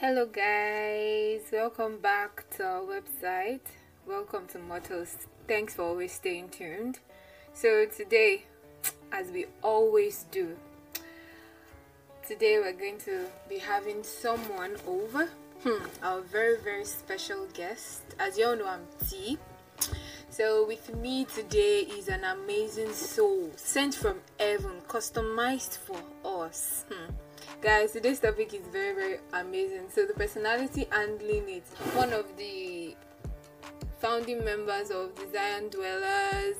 Hello, guys. Welcome back to our website. Welcome to Mottos. Thanks for always staying tuned. So, today, as we always do, today we're going to be having someone over. Hmm, our very, very special guest. As you all know, I'm T. So, with me today is an amazing soul sent from heaven, customized for us. Hmm guys today's topic is very very amazing so the personality handling it one of the founding members of the zion dwellers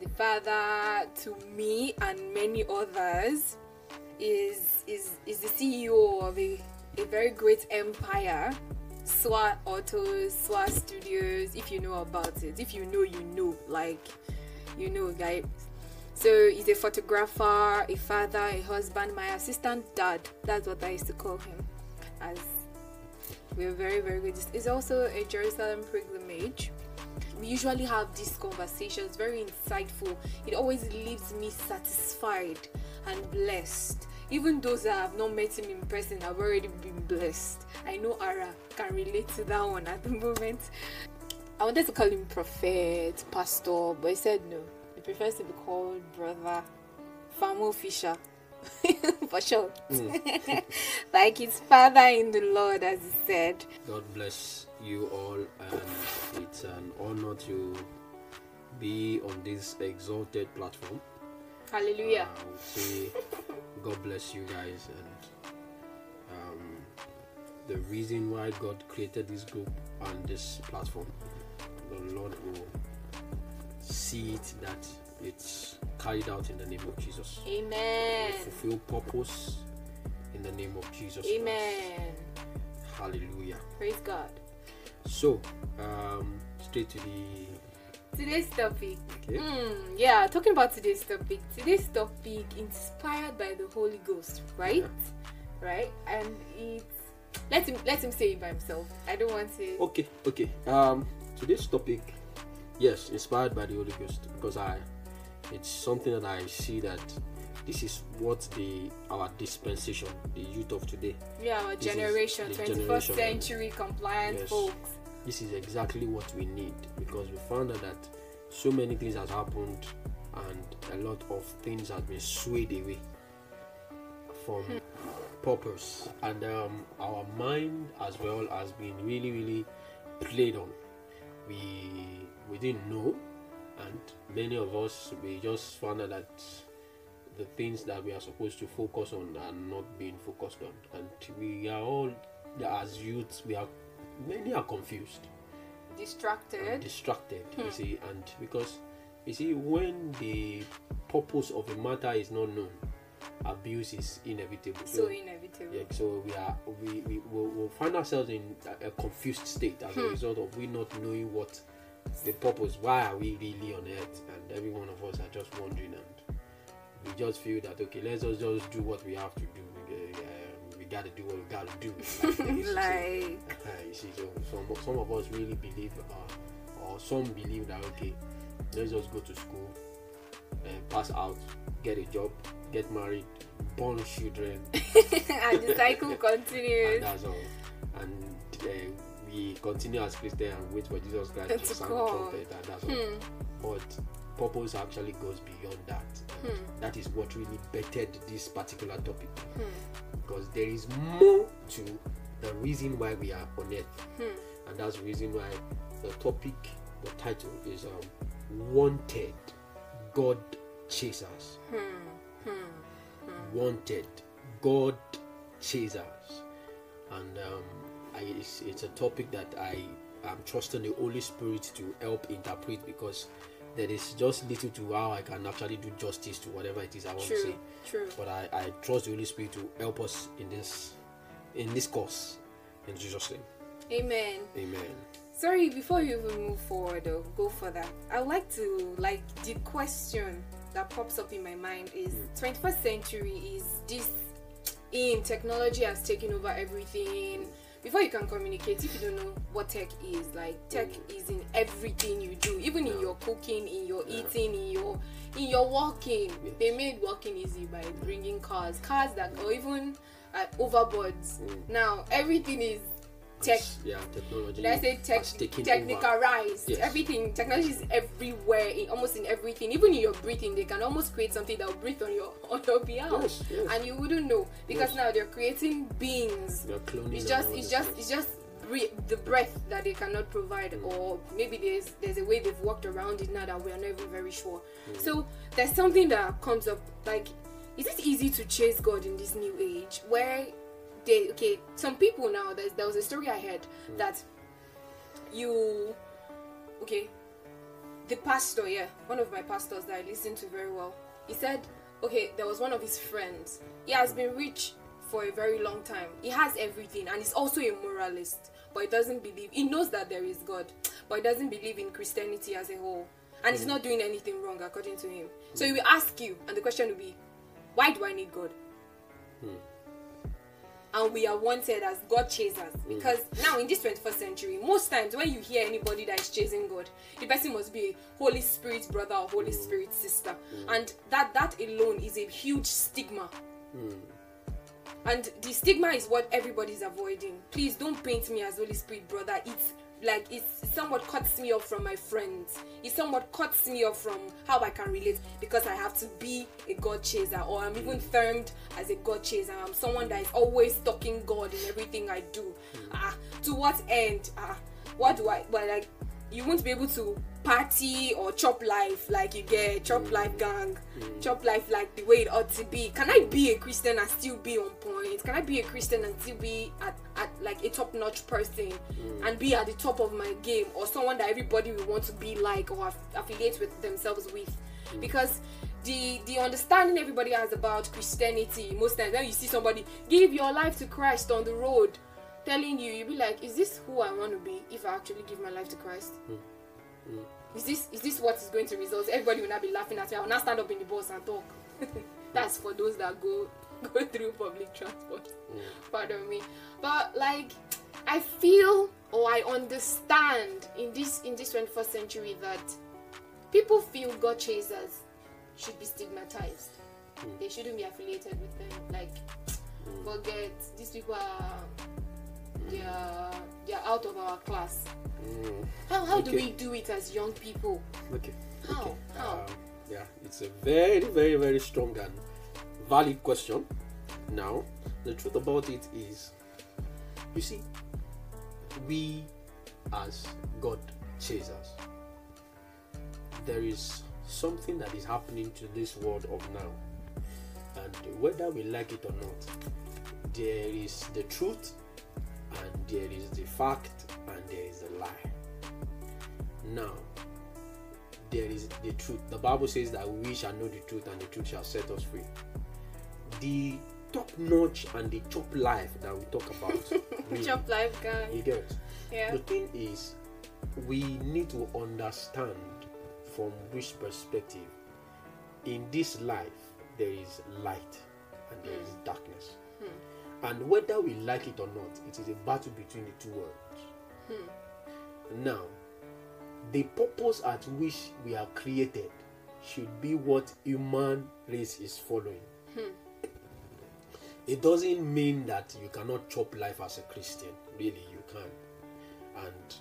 the father to me and many others is is is the ceo of a, a very great empire SWA Autos, SWA Studios, if you know about it. If you know, you know. Like, you know, guys. So he's a photographer, a father, a husband, my assistant dad. That's what I used to call him. As we're very, very good. It's also a Jerusalem pilgrimage. We usually have these conversations, very insightful. It always leaves me satisfied and blessed. Even those that have not met him in person have already been blessed. I know Ara can relate to that one at the moment. I wanted to call him prophet, pastor, but he said no prefers to be called Brother Famo Fisher. for sure. Mm. like his father in the Lord, as he said. God bless you all, and it's an honor to be on this exalted platform. Hallelujah. Uh, I would say God bless you guys, and um, the reason why God created this group and this platform, the Lord will see it that it's carried out in the name of Jesus. Amen. Fulfill purpose in the name of Jesus. Amen. Christ. Hallelujah. Praise God. So, um, straight to the today's topic. Okay. Mm, yeah, talking about today's topic. Today's topic inspired by the Holy Ghost, right? Yeah. Right, and it's let him let him say it by himself. I don't want to. Okay, okay. Um, today's topic yes inspired by the holy ghost because i it's something that i see that this is what the our dispensation the youth of today. Yeah our generation 21st century compliant yes, folks. This is exactly what we need because we found out that so many things has happened and a lot of things have been swayed away from hmm. purpose. And um, our mind as well has been really really played on we we didn't know, and many of us we just found out that the things that we are supposed to focus on are not being focused on, and we are all as youths we are many are confused, distracted, distracted. Hmm. You see, and because you see when the purpose of a matter is not known abuse is inevitable. So, inevitable. Yeah, so we are we, we will we'll find ourselves in a, a confused state as hmm. a result of we not knowing what the purpose. Why are we really on earth? And every one of us are just wondering, and we just feel that okay, let's just, just do what we have to do. Uh, we gotta do what we gotta do. Like, uh, you see, so some some of us really believe, uh, or some believe that okay, let's just go to school, and pass out, get a job, get married, born children, and the cycle continues. and that's all. And uh, we continue as Christians and wait for Jesus Christ to sound the trumpet, and that's hmm. all. But purpose actually goes beyond that. Hmm. That is what really bettered this particular topic, hmm. because there is more to the reason why we are on earth, hmm. and that's the reason why the topic, the title is um, "Wanted." God chasers. Hmm. Hmm. Wanted. God chasers. And um, I, it's, it's a topic that I am trusting the Holy Spirit to help interpret because there is just little to how I can actually do justice to whatever it is I want true, to say. True. But I, I trust the Holy Spirit to help us in this in this course. In Jesus' name. Amen. Amen. Sorry, before you even move forward or go further, I would like to like the question that pops up in my mind is 21st century is this in technology has taken over everything? Before you can communicate if you don't know what tech is like tech is in everything you do even in your cooking in your eating in your in your walking. They made walking easy by bringing cars cars that or even uh, overboards. Mm. Now everything is tech. Yeah, technology. Did I say tech, technicalized? Yes. Everything technology is everywhere, in almost in everything. Even in your breathing, they can almost create something that will breathe on your on your behalf, Yes, yes. and you wouldn't know because now they're creating beings. Cloning. It's just it's just it's just the breath that they cannot provide, Mm. or maybe there's there's a way they've worked around it now that we are not even very sure. Mm. So there's something that comes up like, is it easy to chase God in this new age where they okay some people now there's, there was a story I heard Mm. that you okay the pastor yeah one of my pastors that I listen to very well he said okay there was one of his friends he has been rich for a very long time he has everything and he's also a moralist but he doesn't believe he knows that there is God but he doesn't believe in Christianity as a whole and he's hmm. not doing anything wrong according to him. So hmm. he will ask you and the question will be why do I need God hmm. And we are wanted as God chasers mm. because now in this 21st century, most times when you hear anybody that is chasing God, the person must be a Holy Spirit brother or Holy mm. Spirit sister, mm. and that that alone is a huge stigma. And the stigma is what everybody's avoiding. Please don't paint me as Holy Spirit brother. It's like it's somewhat cuts me off from my friends. It somewhat cuts me off from how I can relate because I have to be a God chaser or I'm even termed as a God chaser. I'm someone that is always talking God in everything I do. Ah, to what end? Ah, what do I? But like, you won't be able to party or chop life like you get chop mm. life gang, mm. chop life like the way it ought to be. Can I be a Christian and still be on point? Can I be a Christian and still be at, at like a top notch person mm. and be at the top of my game or someone that everybody will want to be like or aff- affiliate with themselves with? Because the the understanding everybody has about Christianity most times when you see somebody give your life to Christ on the road telling you you'll be like is this who I want to be if I actually give my life to Christ is this is this what is going to result? Everybody will not be laughing at me. I will not stand up in the bus and talk. That's for those that go go through public transport. Mm. Pardon me. But like I feel or I understand in this in this 21st century that people feel God chasers should be stigmatized. Mm. They shouldn't be affiliated with them. Like, mm. forget these people are they are they are out of our class. Mm. How how do we do it as young people? Okay. How? Okay. How? Um, yeah, it's a very, very, very strong and valid question. Now, the truth about it is, you see, we as God chasers, there is something that is happening to this world of now, and whether we like it or not, there is the truth, and there is the fact, and there is a lie. Now, there is the truth. The Bible says that we shall know the truth and the truth shall set us free. The top notch and the top life that we talk about. really, Chop life gang. you get. Yeah. The thing is, we need to understand from which perspective in this life there is light and there is hmm. darkness. Hmm. And whether we like it or not, it is a battle between the two worlds. Hmm. Now, the purpose at which we are created should be what human race is following. Hmm. It doesn't mean that you cannot chop life as a Christian. Really, you can. And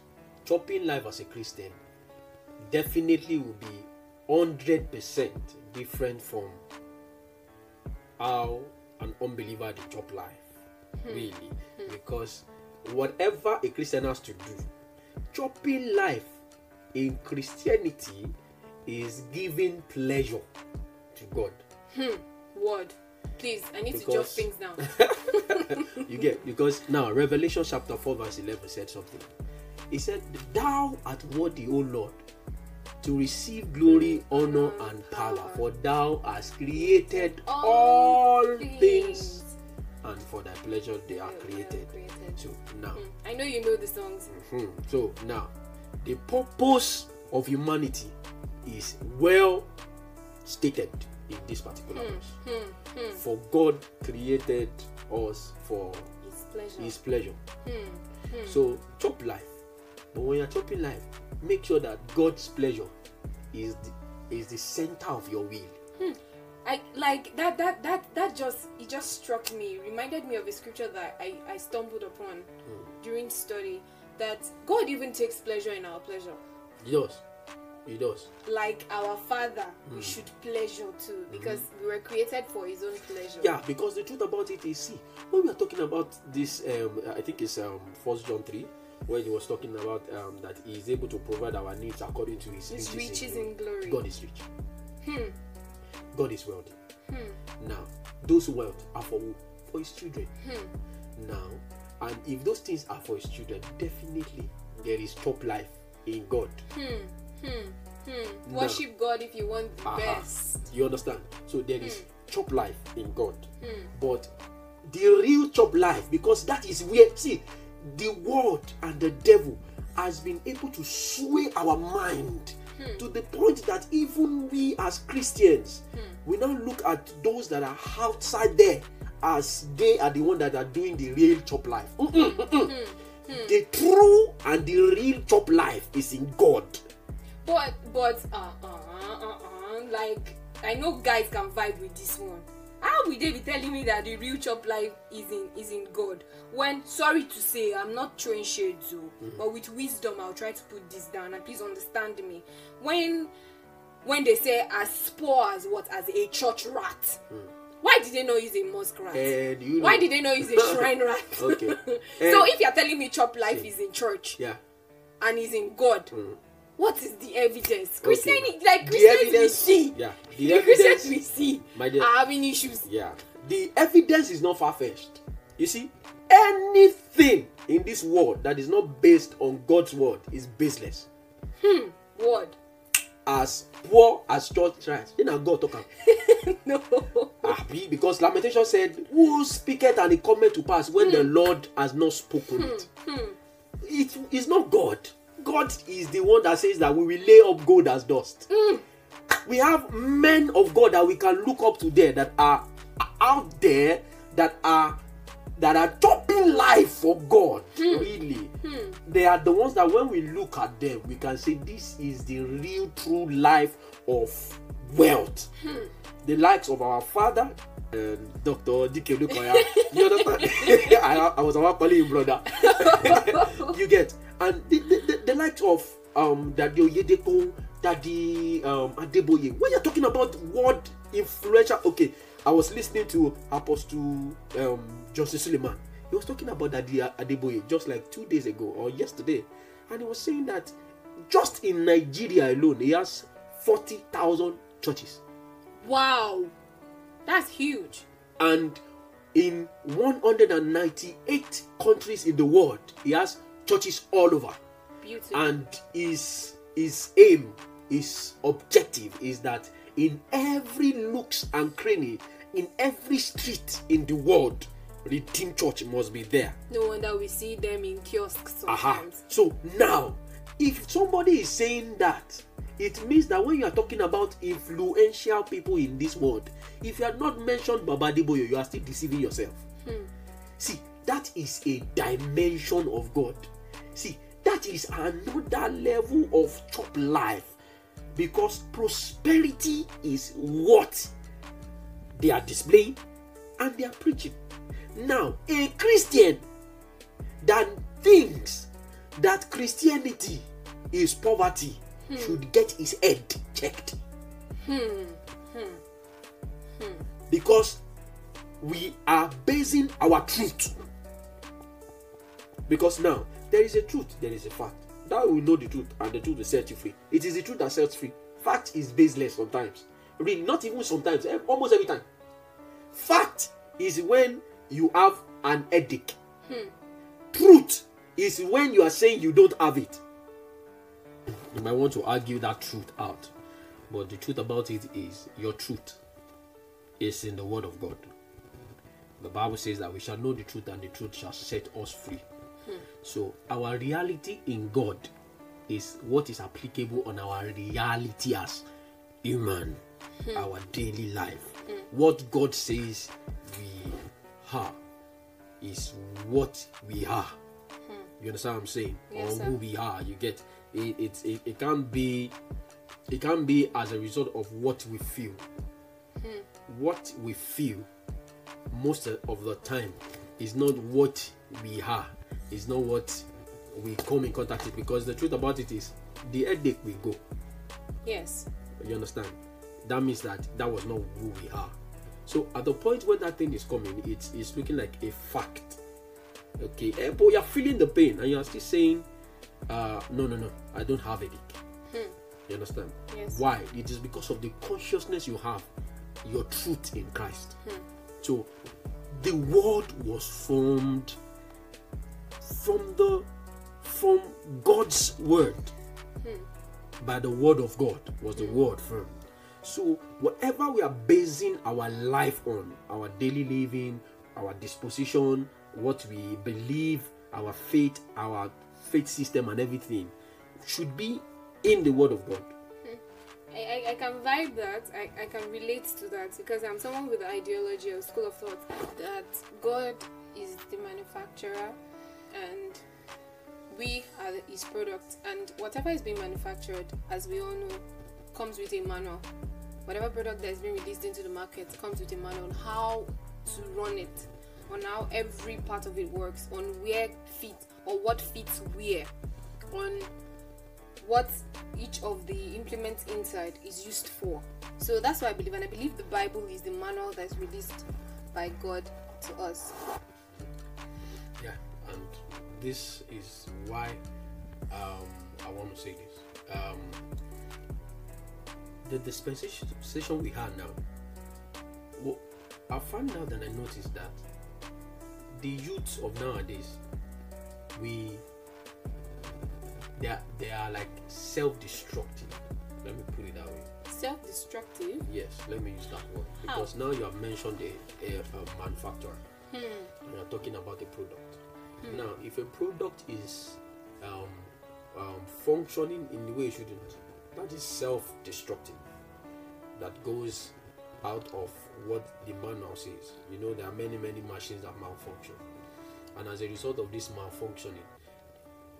chopping life as a Christian definitely will be 100% different from how an unbeliever they chop life. Really. Because whatever a Christian has to do, chopping life in Christianity is giving pleasure to God. Hmm. Word. Please, I need to jot things down. you get because now Revelation chapter 4 verse 11 said something. He said, Thou art worthy, O Lord, to receive glory, honor, and power, for thou hast created all things, and for thy pleasure they are created. So now, hmm. I know you know the songs. hmm, so now, the purpose of humanity is well stated in this particular hmm. verse. Hmm. For God created us for It's pleasure. His pleasure. So chop life, but when you're chopping life, make sure that God's pleasure is the, is the center of your will. I like that that that that just it just struck me. Reminded me of a scripture that I I stumbled upon Mm. during study that God even takes pleasure in our pleasure. He does. He does. Like our Father, we Mm. should pleasure too because we were created for His own pleasure. Yeah, because the truth about it is, see, when we are talking about this, um, I think it's um, First John three, where he was talking about um, that he is able to provide our needs according to his, His riches, riches in in glory. God is rich. Hmm. God is wealthy. Hmm. Now, those wealth are for who? for his children. Hmm. Now, and if those things are for his children, definitely there is top life in God. Hmm. Hmm. Hmm. Worship God if you want the Aha. best. You understand? So there is chop life in God. Hmm. But the real chop life, because that is where see the world and the devil has been able to sway our mind to the point that even we as Christians, we now look at those that are outside there as they are the one that are doing the real chop life. Mm-mm, mm-mm. The true and the real chop life is in God. But but uh uh uh uh like I know guys can vibe with this one. How will they be telling me that the real chop life is in is in God? When sorry to say I'm not throwing shades though, but with wisdom I'll try to put this down and please understand me. When when they say as poor as what as a church rat, why did they not use a mosque rat? And you know, why did they not use a shrine rat? Okay. so Eh. if you're telling me chop life See. is in church yeah. and is in God, Mm. What is the evidence? Okay. Christianity, like The Christians we see, Yeah. the, The Christians evidence we see my dear, are having issues. Yeah. The evidence is not far fetched. You see, anything in this world that is not based on God's word is baseless. Word. As poor as church tries. You know, God talk am. no. Abi, because Lamentation said, Who speaketh and it cometh to pass when the Lord has not spoken it? It is not God. God is the one that says that we will lay up gold as dust. Mm. We have men of God that we can look up to there that are out there that are that are chopping life for God. Hmm. Hmm. Really. They are the ones that when we look at them, we can say this is the real true life of wealth. Hmm. The likes of our father, um, Dr. D.K. Olukoya. you understand? I, I was about calling him brother. you get and the, the, the, the likes of um Daddy Oyedepo, Daddy um Adeboye. When you're talking about word influential, okay, I was listening to Apostle um Joseph Suleman. He was talking about Daddy Adeboye just like two days ago or yesterday, and he was saying that just in Nigeria alone, he has forty thousand churches. Wow. That's huge. and in 198 countries in the world he has churches all over Beautiful. and his his aim his objective is that in every nooks and cranny in every street in the world redeemed church must be there no wonder we see them in kiosks Aha. sometimes. So now, if somebody is saying that, it means that when you are talking about influential people in this world, if you have not mentioned Baba Deboyo, you are still deceiving yourself. Hmm. See, that is a dimension of God. See, that is another level of chop life because prosperity is what they are displaying and they are preaching. Now, a Christian that thinks that Christianity is poverty should get his head checked. Because we are basing our truth. Because now there is a truth, there is a fact. That we know the truth, and the truth will set you free. It is the truth that sets free. Fact is baseless sometimes. Really, not even sometimes, eh, almost every time. Fact is when you have an headache. Truth is when you are saying you don't have it. You might want to argue that truth out. But the truth about it is your truth is in the word of God. The Bible says that we shall know the truth and the truth shall set us free. So our reality in God is what is applicable on our reality as human, our daily life. What God says we are is what we are. You understand what I'm saying? Yes, or sir. who we are. You get it. It, it, it can't be. It can't be as a result of what we feel. what we feel most of the time is not what we are, is not what we come in contact with. Because the truth about it is, the headache will go. Yes. You understand? That means that that was not who we are. So at the point when that thing is coming, it's it's looking like a fact. Okay, eh, but you're feeling the pain and you're still saying, uh, no, no, no, I don't have a headache. Hmm. You understand? Yes. Why? It is because of the consciousness you have, your truth in Christ. Hmm. So the world was formed from the from God's word. Hmm. By the word of God was the hmm. word formed. So whatever we are basing our life on, our daily living, our disposition, what we believe, our faith, our faith system, and everything should be in the Word of God. I, I, I can vibe that, I, I can relate to that because I'm someone with the ideology or school of thought that God is the manufacturer and we are his product and whatever is being manufactured as we all know comes with a manual whatever product that is being released into the market comes with a manual on how to run it on how every part of it works, on where fit or what fits where, on what each of the implements inside is used for. So that's what I believe, and I believe the Bible is the manual that's released by God to us. Yeah, and this is why um, I want to say this. Um, the dispensation we have now, well, I found out and I noticed that the youths of nowadays, we they are, they are like self-destructive. Let me put it that way. Self-destructive. Yes, let me use that word How? because now you have mentioned a, a, a manufacturer. Hmm. You are talking about a product. Hmm. Now, if a product is um, um, functioning in the way it shouldn't, that is self-destructive. That goes out of what the manual says. You know, there are many, many machines that malfunction. And as a result of this malfunctioning,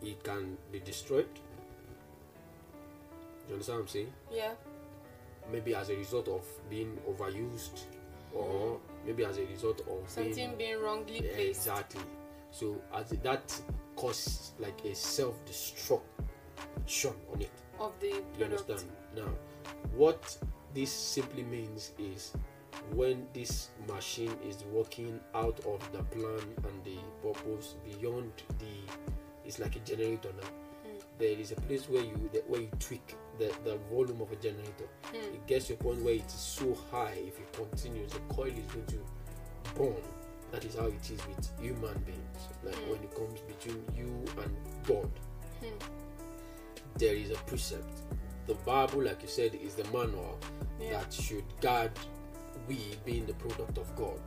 it can be destroyed. You understand what I'm saying? Yeah. Maybe as a result of being overused, or mm-hmm. maybe as a result of something being, being wrongly placed. Exactly. So as that causes like a self-destruction on it. Of the product. You understand? Now, what this simply means is when this machine is working out of the plan and the purpose beyond the it's like a generator now mm. there is a place where you the, where you tweak the, the volume of a generator mm. it gets to a point where it is so high if it continues the coil is going to burn that is how it is with human beings like mm. when it comes between you and god hmm. there is a precept the bible like you said is the manual yeah. that should guard we being the product of God.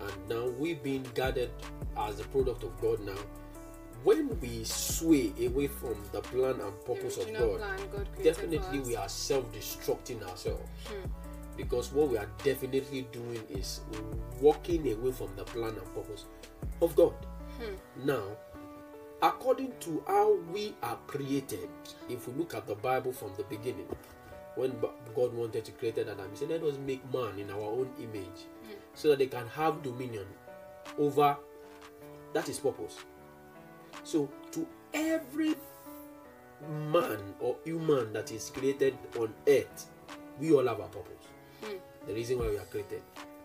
And now we being guarded as the product of God now. When we sway away from the plan and purpose of God, plan, God definitely we are self-destructing ourselves. Hmm. Because what we are definitely doing is walking away from the plan and purpose of God. Hmm. Now, according to how we are created, if we look at the Bible from the beginning, when God wanted to create Adam, He said, Let us make man in our own image mm. so that they can have dominion over that is purpose. So, to every man or human that is created on earth, we all have a purpose. The reason why we are created.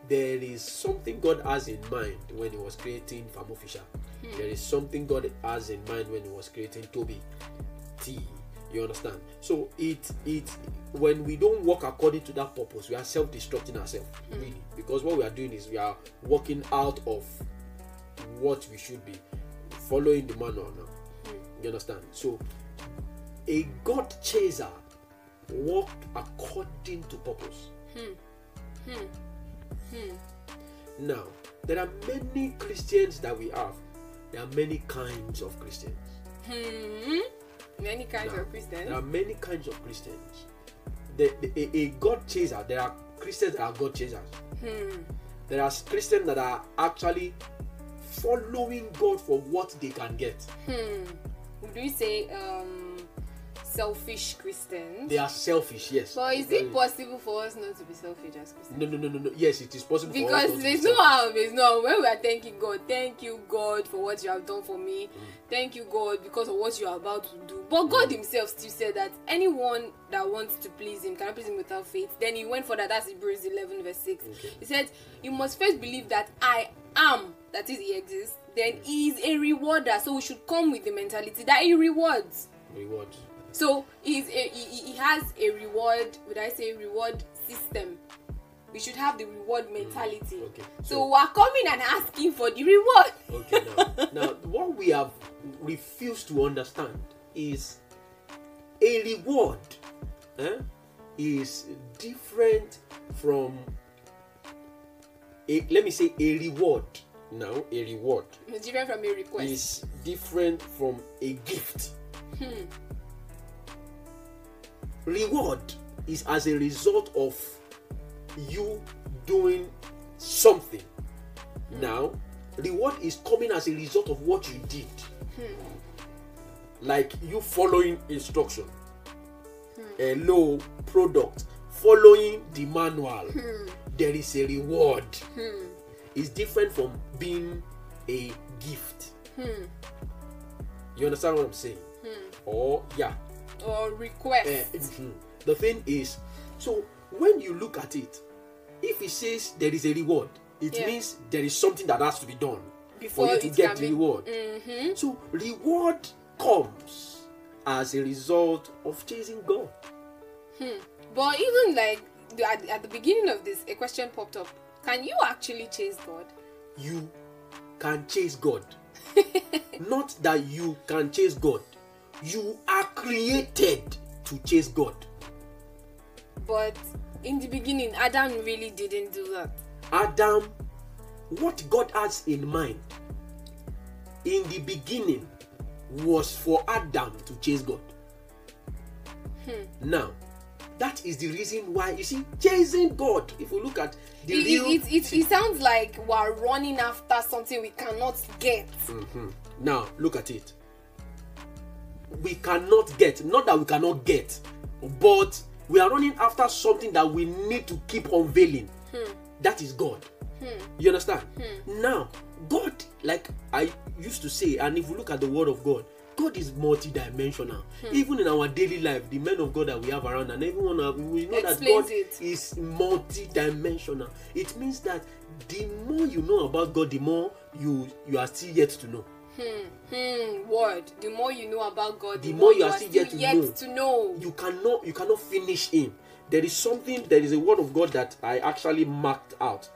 There is something God has in mind when He was creating Famo Fisher. There is something God has in mind when He was creating Toby T. You understand? So it it when we don't work according to that purpose, we are self-destructing ourselves, really. Because what we are doing is we are working out of what we should be following the manual now. Mm. You understand? So a God chaser walk according to purpose. Hmm. Hmm. Hmm. Now, there are many Christians that we have. There are many kinds of Christians. Hmm. Many kinds now, of Christians. There are many kinds of Christians. The, the, a, a, God chaser, there are Christians that are God chasers. Hmm. There are Christians that are actually following God for what they can get. Hmm. Would we say um, selfish Christians. They are selfish, yes. But is it possible for us not to be selfish as Christians? No, no, no, no, no. Yes, it is possible. Because there's no how. There's no when we are thanking God. Thank you, God, for what you have done for me. Mm. Thank you, God, because of what you are about to do. But God mm. Himself still said that anyone that wants to please Him cannot please Him without faith. Then He went for that. That's Hebrews 11 verse 6. Okay. He said, "You must first believe that I am. That is, He exists. Then He is a rewarder. So we should come with the mentality that He rewards." Rewards so he's a, he, he has a reward would i say reward system? We should have the reward mm, mentality. okay. so, so we're coming and asking for the reward. Okay now, now what we have refused to understand is a reward eh, is different from a let me say a reward now a reward it's different from a request. is different from a gift. Hmm reward is as a result of you doing something hmm. now reward is coming as a result of what you did hmm. like you following instruction hmm. a low product following the manual hmm. there is a reward hmm. it's different from being a gift hmm. you understand what i'm saying or yeah or request. Uh, the thing is, so when you look at it, if it says there is a reward, it yeah. means there is something that has to be done Before for you to get the reward. Mm-hmm. So reward comes as a result of chasing God. Hmm. But even like at, at the beginning of this, a question popped up: Can you actually chase God? You can chase God. Not that you can chase God you are created to chase God. But in the beginning, Adam really didn't do that. Adam, what God has in mind in the beginning was for Adam to chase God. Hmm. Now, that is the reason why you see chasing God. If we look at the it, real, it, it, it, sounds like we're running after something we cannot get. Mm-hmm. Now, look at it we cannot get not that we cannot get but we are running after something that we need to keep unveiling hmm. that is god hmm. you understand hmm. now god like i used to say and if you look at the word of god god is multi-dimensional hmm. even in our daily life the men of god that we have around and everyone uh, we know Explains that god it. is multi-dimensional it means that the more you know about god the more you you are still yet to know Hmm, hmm, word. The more you know about God, the, the more, more, you are still yet, to, yet know. to know. You cannot, you cannot finish Him. There is something. There is a word of God that I actually marked out.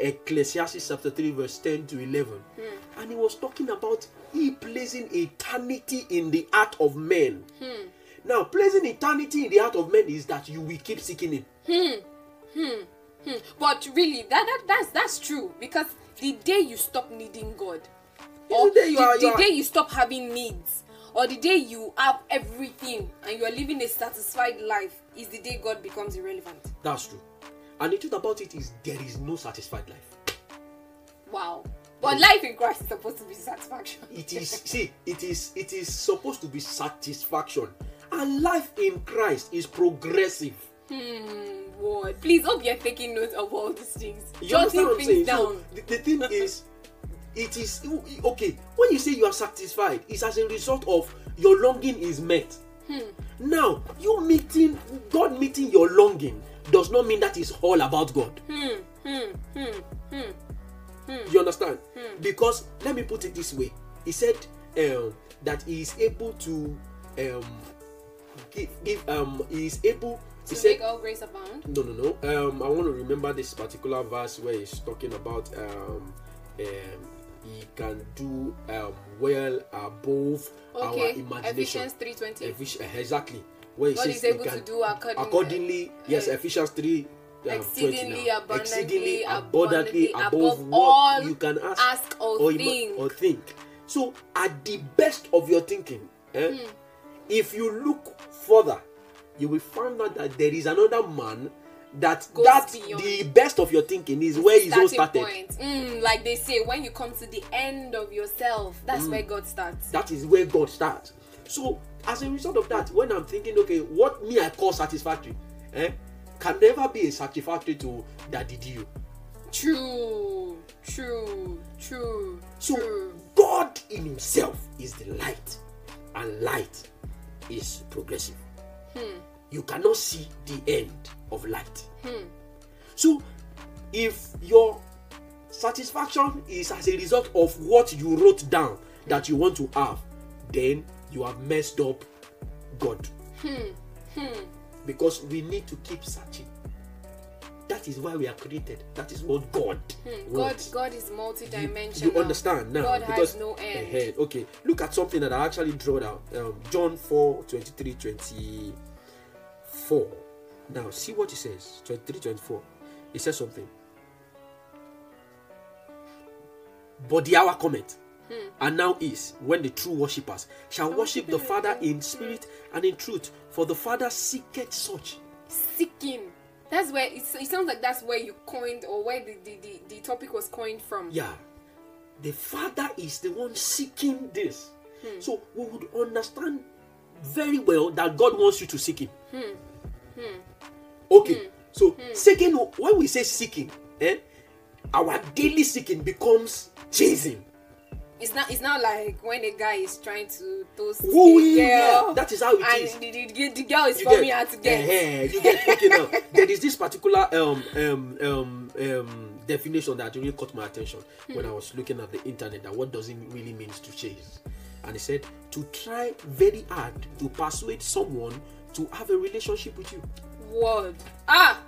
Ecclesiastes chapter three, verse ten to eleven, hmm. and he was talking about He placing eternity in the heart of men. Hmm. Now, placing eternity in the heart of men is that you will keep seeking Him. Hmm. Hmm. Hmm. But really, that, that that's that's true because the day you stop needing God, or the, day you, the, are, the day you stop having needs or the day you have everything and you are living a satisfied life is the day God becomes irrelevant. That's true. And the truth about it is there is no satisfied life. Wow. But life in Christ is supposed to be satisfaction. it is see, it is it is supposed to be satisfaction. And life in Christ is progressive. Hmm, what? Please hope you're taking notes of all these things. You Jotting things down. So the, the thing is it is okay when you say you are satisfied it's as a result of your longing is met hmm. now you meeting god meeting your longing does not mean that is all about god hmm. Hmm. hmm. hmm. hmm. you understand because let me put it this way he said um, that he is able to um, give, give um he is able to make all grace abound no no no um i want to remember this particular verse where he's talking about um um he can do um, well above okay. our imagination. Ephesians 3.20. Ephes- uh, exactly. Where he God says is able to do accordingly. accordingly yes, Ephesians 3 um, exceedingly, abundantly, exceedingly abundantly, above, above what you can ask, ask or, or, think. or think. So, at the best of your thinking, eh, hmm. if you look further, you will find out that there is another man that Goes that beyond. the best of your thinking is where his all started. Mm, like they say, when you come to the end of yourself, that's mm. where God starts. That is where God starts. So as a result of that, when I'm thinking, okay, what me I call satisfactory, eh, can never be a satisfactory to Daddy Dio. True, true, true. So true. God in Himself is the light, and light is progressive. Hmm. You cannot see the end of light. Hmm. So if your satisfaction is as a result of what you wrote down that you want to have, then you have messed up God. Hmm. Hmm. Because we need to keep searching. That is why we are created. That is what God Hmm. God. God is multidimensional. You, you understand now? God because, has no end. Eh, okay, look at something that I actually drew out. Um, John 4 23 24. Now, see what it says 23 24. It says something. But the hour cometh, Hmm. and now is when the true worshippers shall worship the Father in spirit and in truth, for the Father seeketh such. Seeking. That's where it, it sounds like that's where you coined or where the, the, the, the topic was coined from. Yeah. The Father is the one seeking this. Hmm. So we would understand very well that God wants you to seek Him. Hmm. Okay. So seeking, when we say seeking, eh, our daily seeking becomes chasing. It's not. It's not like when a guy is trying to toast Oh, a yeah, girl. that is how it and is. The, the, the, the girl is You for me get, how to get. eh, you get okay now. There is this particular um um um um definition that really caught my attention when I was looking at the internet. That what does it really means to chase? And it said to try very hard to persuade someone to have a relationship with you. Word. Ah,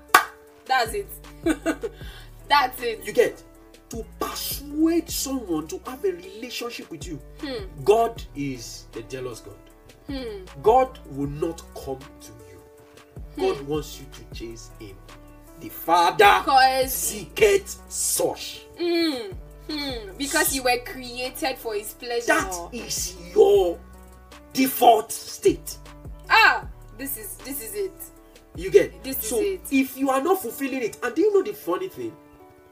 that's it. that's it. You get to persuade someone to have a relationship with you. Hmm. God is a jealous God. God will not come to you. God Hmm. wants you to chase Him. The Father Because seeketh such. mm, hmm, because you were created for His pleasure. That is your default state. ah, this is this is it. You get This is so it. if you are not fulfilling it, and do you know the funny thing?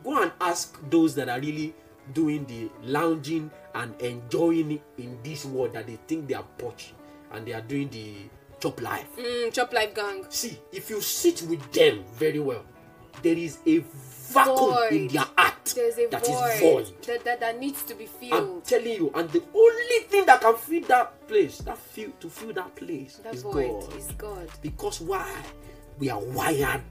Go and ask those that are really doing the lounging and enjoying it in this world that they think they are posh and they are doing the chop life. Mm, chop life gang. See, if you sit with them very well, there is a vacuum in their heart There's a that is void, void. That, that that needs to be filled. I'm telling you, and the only thing that can fill that place, that fill to fill that place, that is void God. is God. Because why? We are wired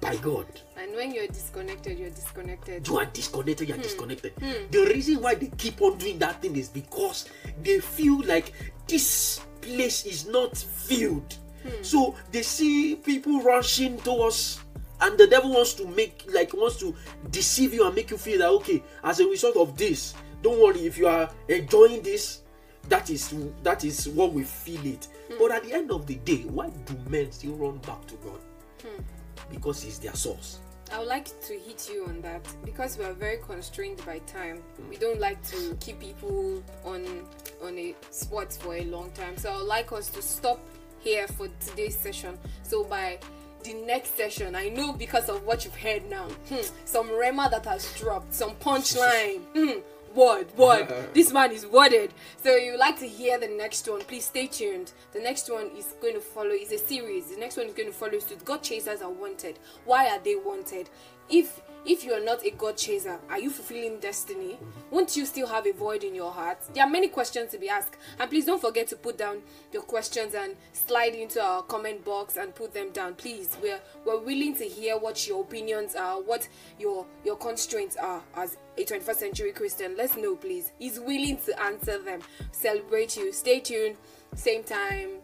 by God. And when you're disconnected, you're disconnected. You are disconnected, you are disconnected. Hmm. The reason why they keep on doing that thing is because they feel like this place is not filled. Hmm. So they see people rushing towards and the devil wants to make like wants to deceive you and make you feel that okay, as a result of this, don't worry if you are enjoying this, that is that is what we feel it. Hmm. But at the end of the day, why do men still run back to God? Hmm. Because he's their source. I would like to hit you on that because we are very constrained by time. We don't like to keep people on on a spot for a long time. So I would like us to stop here for today's session. So by the next session, I know because of what you've heard now, hmm, some rhema that has dropped, some punchline. Hmm, word, word. this man is worded. So you like to hear the next one, please stay tuned. The next one is going to follow is a series. The next one is going to follow is to God chasers are wanted. Why are they wanted? If if you are not a God chaser, are you fulfilling destiny? Won't you still have a void in your heart? There are many questions to be asked. And please don't forget to put down your questions and slide into our comment box and put them down. Please, we're we're willing to hear what your opinions are, what your your constraints are as a 21st century Christian. Let's know, please. He's willing to answer them. Celebrate you. Stay tuned. Same time.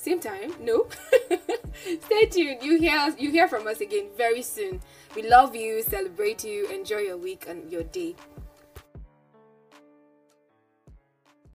Same time? No. Stay tuned. You hear us, you hear from us again very soon. We love you, celebrate you, enjoy your week and your day.